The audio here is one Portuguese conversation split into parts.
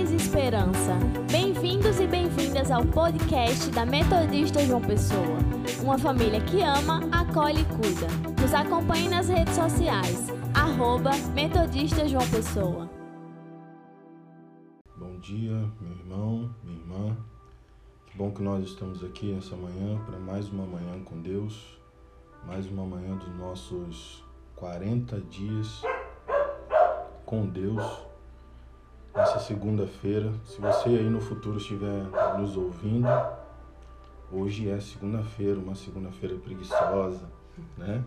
traz esperança. Bem-vindos e bem-vindas ao podcast da Metodista João Pessoa. Uma família que ama, acolhe e cuida. Nos acompanhe nas redes sociais. Arroba Metodista João Pessoa. Bom dia, meu irmão, minha irmã. Que bom que nós estamos aqui nessa manhã para mais uma manhã com Deus. Mais uma manhã dos nossos 40 dias com Deus nessa segunda-feira. Se você aí no futuro estiver nos ouvindo, hoje é segunda-feira, uma segunda-feira preguiçosa, né?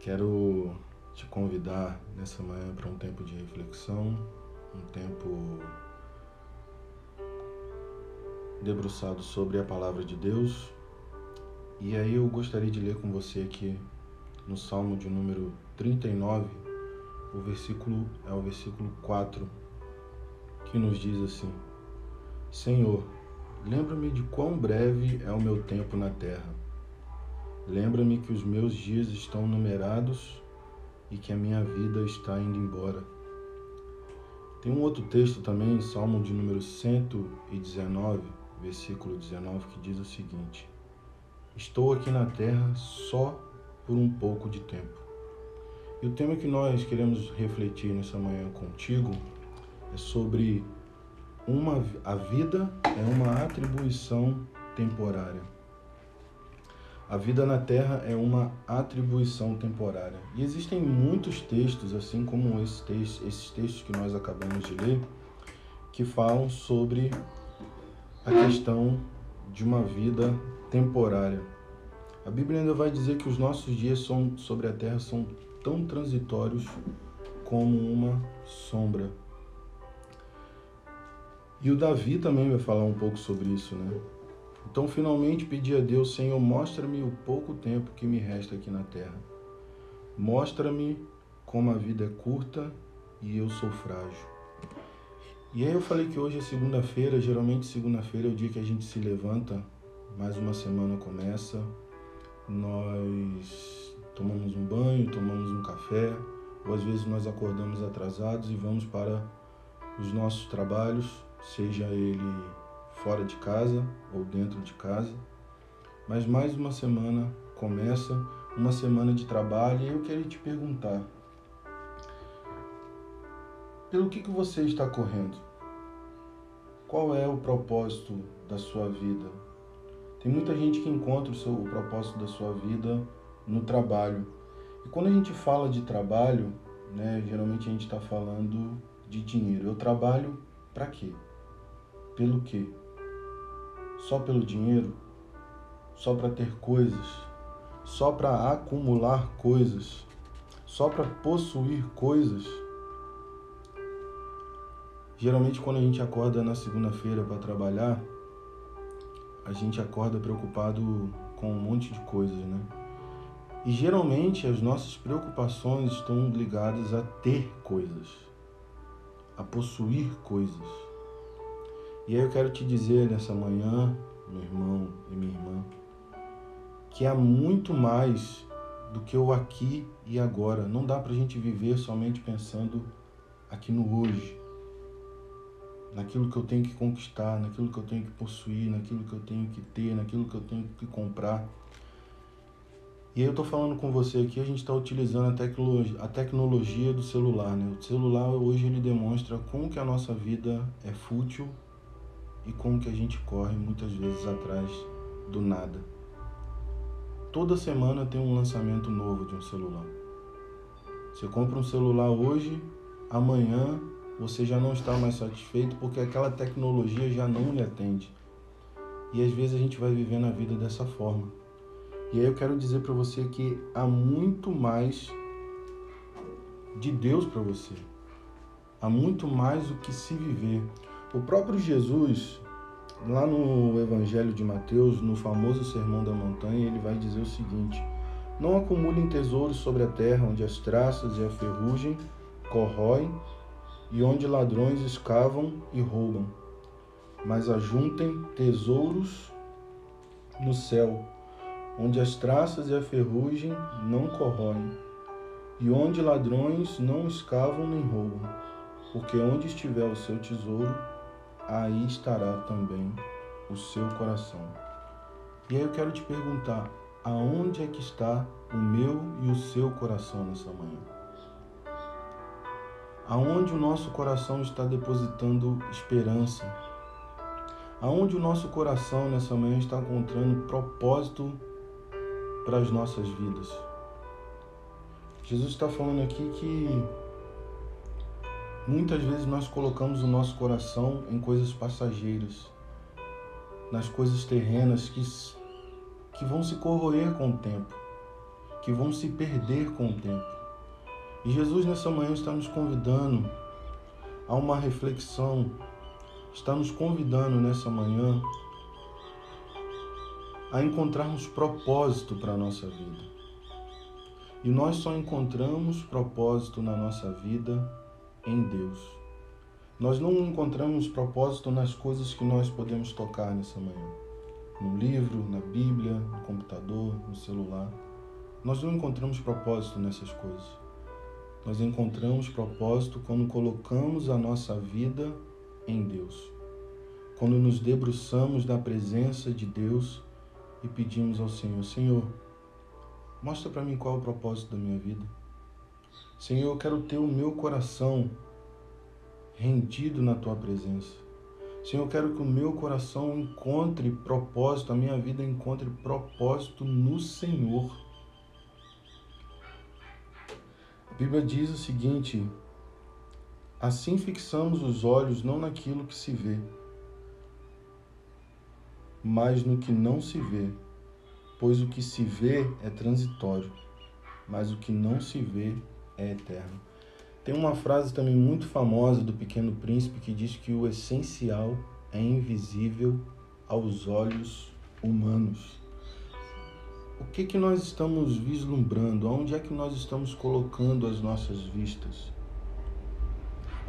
Quero te convidar nessa manhã para um tempo de reflexão, um tempo debruçado sobre a palavra de Deus. E aí eu gostaria de ler com você aqui no Salmo de número 39, o versículo é o versículo 4, que nos diz assim: Senhor, lembra-me de quão breve é o meu tempo na terra. Lembra-me que os meus dias estão numerados e que a minha vida está indo embora. Tem um outro texto também, Salmo de número 119, versículo 19, que diz o seguinte: Estou aqui na terra só por um pouco de tempo. E o tema que nós queremos refletir nessa manhã contigo é sobre uma a vida é uma atribuição temporária. A vida na Terra é uma atribuição temporária. E existem muitos textos, assim como esses textos, esses textos que nós acabamos de ler, que falam sobre a questão de uma vida temporária. A Bíblia ainda vai dizer que os nossos dias são, sobre a terra são tão transitórios como uma sombra. E o Davi também vai falar um pouco sobre isso, né? Então, finalmente pedi a Deus, Senhor, mostra-me o pouco tempo que me resta aqui na terra. Mostra-me como a vida é curta e eu sou frágil. E aí eu falei que hoje é segunda-feira, geralmente segunda-feira é o dia que a gente se levanta, mais uma semana começa, nós tomamos um banho, tomamos um café, ou às vezes nós acordamos atrasados e vamos para os nossos trabalhos, seja ele fora de casa ou dentro de casa. Mas mais uma semana começa, uma semana de trabalho, e eu queria te perguntar: pelo que, que você está correndo? Qual é o propósito da sua vida? Tem muita gente que encontra o, seu, o propósito da sua vida no trabalho. E quando a gente fala de trabalho, né, geralmente a gente está falando de dinheiro. Eu trabalho para quê? Pelo quê? Só pelo dinheiro? Só para ter coisas? Só para acumular coisas? Só para possuir coisas? Geralmente, quando a gente acorda na segunda-feira para trabalhar, a gente acorda preocupado com um monte de coisas, né? E geralmente as nossas preocupações estão ligadas a ter coisas, a possuir coisas. E aí eu quero te dizer nessa manhã, meu irmão e minha irmã, que há muito mais do que o aqui e agora. Não dá para a gente viver somente pensando aqui no hoje, naquilo que eu tenho que conquistar, naquilo que eu tenho que possuir, naquilo que eu tenho que ter, naquilo que eu tenho que comprar. E aí eu estou falando com você aqui, a gente está utilizando a tecnologia, a tecnologia do celular. Né? O celular hoje ele demonstra como que a nossa vida é fútil e como que a gente corre muitas vezes atrás do nada. Toda semana tem um lançamento novo de um celular. Você compra um celular hoje, amanhã você já não está mais satisfeito porque aquela tecnologia já não lhe atende. E às vezes a gente vai vivendo a vida dessa forma. E aí eu quero dizer para você que há muito mais de Deus para você. Há muito mais o que se viver. O próprio Jesus, lá no Evangelho de Mateus, no famoso Sermão da Montanha, ele vai dizer o seguinte: Não acumulem tesouros sobre a terra, onde as traças e a ferrugem corroem e onde ladrões escavam e roubam, mas ajuntem tesouros no céu onde as traças e a ferrugem não corroem, e onde ladrões não escavam nem roubam. porque onde estiver o seu tesouro, aí estará também o seu coração. E aí eu quero te perguntar: aonde é que está o meu e o seu coração nessa manhã? Aonde o nosso coração está depositando esperança? Aonde o nosso coração nessa manhã está encontrando propósito para as nossas vidas? Jesus está falando aqui que muitas vezes nós colocamos o nosso coração em coisas passageiras, nas coisas terrenas que, que vão se corroer com o tempo, que vão se perder com o tempo. E Jesus nessa manhã está nos convidando a uma reflexão, está nos convidando nessa manhã a encontrarmos propósito para a nossa vida. E nós só encontramos propósito na nossa vida em Deus. Nós não encontramos propósito nas coisas que nós podemos tocar nessa manhã. No livro, na Bíblia, no computador, no celular. Nós não encontramos propósito nessas coisas. Nós encontramos propósito quando colocamos a nossa vida em Deus. Quando nos debruçamos na presença de Deus e pedimos ao Senhor: Senhor, mostra para mim qual é o propósito da minha vida. Senhor, eu quero ter o meu coração rendido na tua presença. Senhor, eu quero que o meu coração encontre propósito, a minha vida encontre propósito no Senhor. Bíblia diz o seguinte: Assim fixamos os olhos não naquilo que se vê, mas no que não se vê, pois o que se vê é transitório, mas o que não se vê é eterno. Tem uma frase também muito famosa do Pequeno Príncipe que diz que o essencial é invisível aos olhos humanos o que, que nós estamos vislumbrando? Onde é que nós estamos colocando as nossas vistas?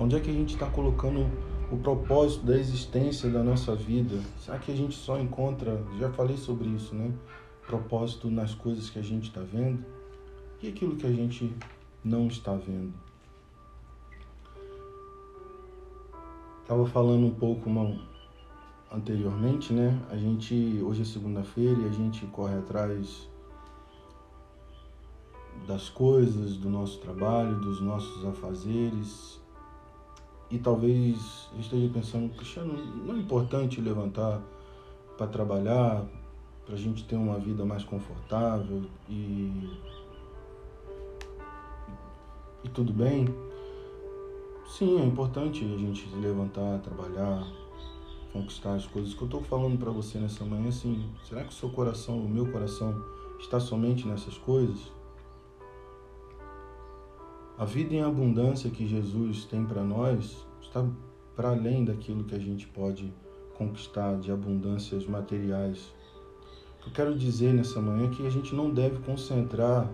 Onde é que a gente está colocando o propósito da existência da nossa vida? Será que a gente só encontra, já falei sobre isso, né? Propósito nas coisas que a gente está vendo e aquilo que a gente não está vendo. Estava falando um pouco anteriormente, né? A gente hoje é segunda-feira e a gente corre atrás das coisas, do nosso trabalho, dos nossos afazeres. E talvez esteja pensando, Cristiano, não é importante levantar para trabalhar, para a gente ter uma vida mais confortável e e tudo bem? Sim, é importante a gente levantar, trabalhar, conquistar as coisas. Que eu estou falando para você nessa manhã, assim, será que o seu coração, o meu coração, está somente nessas coisas? A vida em abundância que Jesus tem para nós está para além daquilo que a gente pode conquistar de abundâncias materiais. Eu quero dizer nessa manhã é que a gente não deve concentrar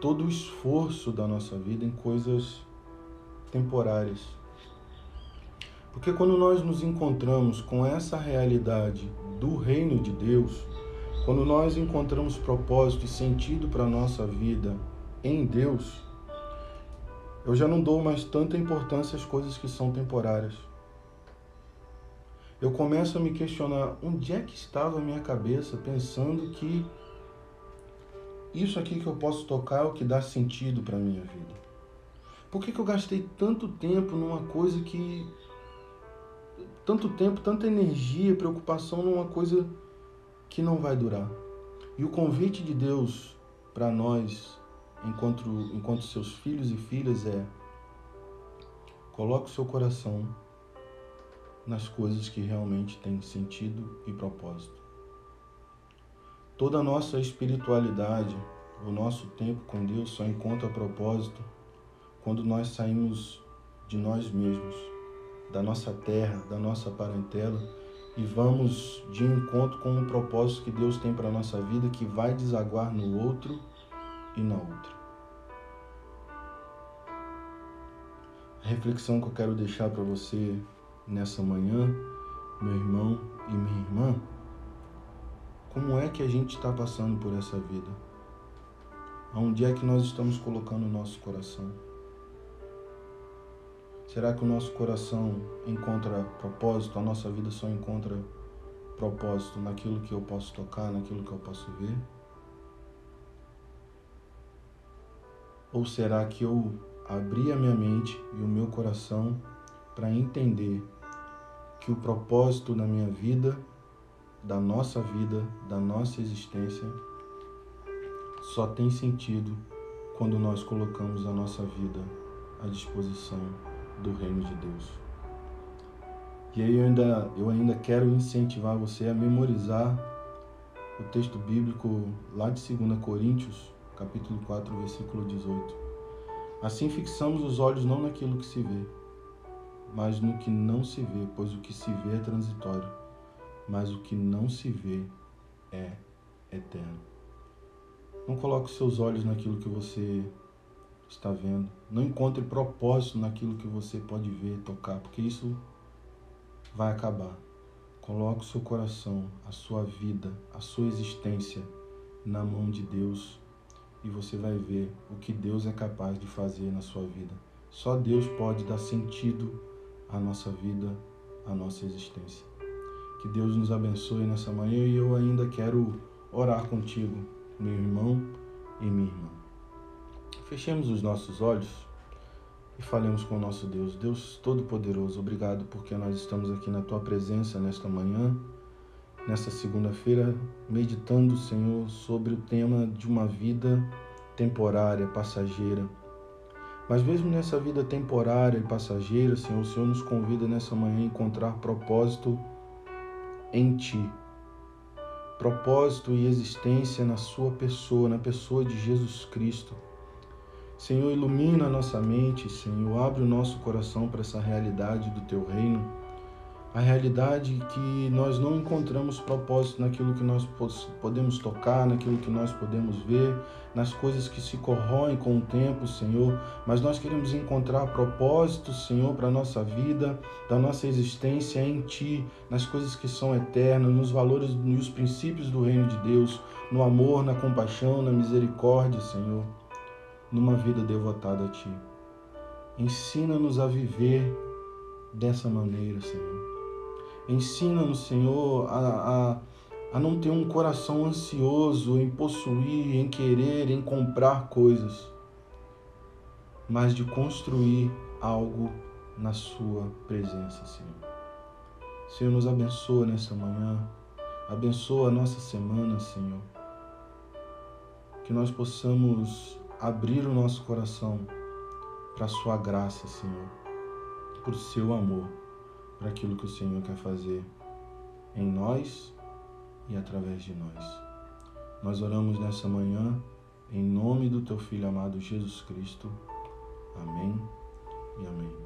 todo o esforço da nossa vida em coisas temporárias porque quando nós nos encontramos com essa realidade do reino de Deus, quando nós encontramos propósito e sentido para a nossa vida em Deus, eu já não dou mais tanta importância às coisas que são temporárias. Eu começo a me questionar onde é que estava a minha cabeça pensando que isso aqui que eu posso tocar é o que dá sentido para a minha vida. Por que, que eu gastei tanto tempo numa coisa que tanto tempo, tanta energia, preocupação numa coisa que não vai durar. E o convite de Deus para nós, enquanto, enquanto seus filhos e filhas, é: coloque o seu coração nas coisas que realmente têm sentido e propósito. Toda a nossa espiritualidade, o nosso tempo com Deus só encontra propósito quando nós saímos de nós mesmos da nossa terra, da nossa parentela e vamos de encontro com um propósito que Deus tem para a nossa vida que vai desaguar no outro e na outra. A reflexão que eu quero deixar para você nessa manhã, meu irmão e minha irmã, como é que a gente está passando por essa vida? Aonde é que nós estamos colocando o nosso coração? Será que o nosso coração encontra propósito? A nossa vida só encontra propósito naquilo que eu posso tocar, naquilo que eu posso ver? Ou será que eu abri a minha mente e o meu coração para entender que o propósito da minha vida, da nossa vida, da nossa existência, só tem sentido quando nós colocamos a nossa vida à disposição do reino de Deus. E aí eu ainda, eu ainda quero incentivar você a memorizar o texto bíblico lá de 2 Coríntios, capítulo 4, versículo 18. Assim fixamos os olhos não naquilo que se vê, mas no que não se vê, pois o que se vê é transitório, mas o que não se vê é eterno. Não coloque seus olhos naquilo que você está vendo. Não encontre propósito naquilo que você pode ver, tocar, porque isso vai acabar. Coloque o seu coração, a sua vida, a sua existência na mão de Deus e você vai ver o que Deus é capaz de fazer na sua vida. Só Deus pode dar sentido à nossa vida, à nossa existência. Que Deus nos abençoe nessa manhã e eu ainda quero orar contigo, meu irmão e minha irmã. Fechemos os nossos olhos e falemos com o nosso Deus. Deus Todo-Poderoso, obrigado porque nós estamos aqui na tua presença nesta manhã nesta segunda-feira, meditando, Senhor, sobre o tema de uma vida temporária, passageira. Mas mesmo nessa vida temporária e passageira, Senhor, o Senhor nos convida nessa manhã a encontrar propósito em Ti. Propósito e existência na Sua pessoa, na pessoa de Jesus Cristo. Senhor, ilumina a nossa mente, Senhor, abre o nosso coração para essa realidade do Teu reino a realidade que nós não encontramos propósito naquilo que nós podemos tocar, naquilo que nós podemos ver, nas coisas que se corroem com o tempo, Senhor, mas nós queremos encontrar propósito, Senhor, para a nossa vida, da nossa existência em Ti, nas coisas que são eternas, nos valores e nos princípios do reino de Deus, no amor, na compaixão, na misericórdia, Senhor, numa vida devotada a Ti. Ensina-nos a viver dessa maneira, Senhor. Ensina-nos, Senhor, a, a, a não ter um coração ansioso em possuir, em querer, em comprar coisas, mas de construir algo na Sua presença, Senhor. Senhor, nos abençoa nessa manhã, abençoa a nossa semana, Senhor. Que nós possamos abrir o nosso coração para a Sua graça, Senhor, por Seu amor para aquilo que o Senhor quer fazer em nós e através de nós. Nós oramos nessa manhã em nome do teu filho amado Jesus Cristo. Amém e amém.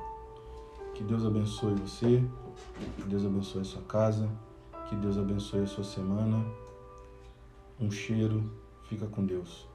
Que Deus abençoe você, que Deus abençoe a sua casa, que Deus abençoe a sua semana. Um cheiro, fica com Deus.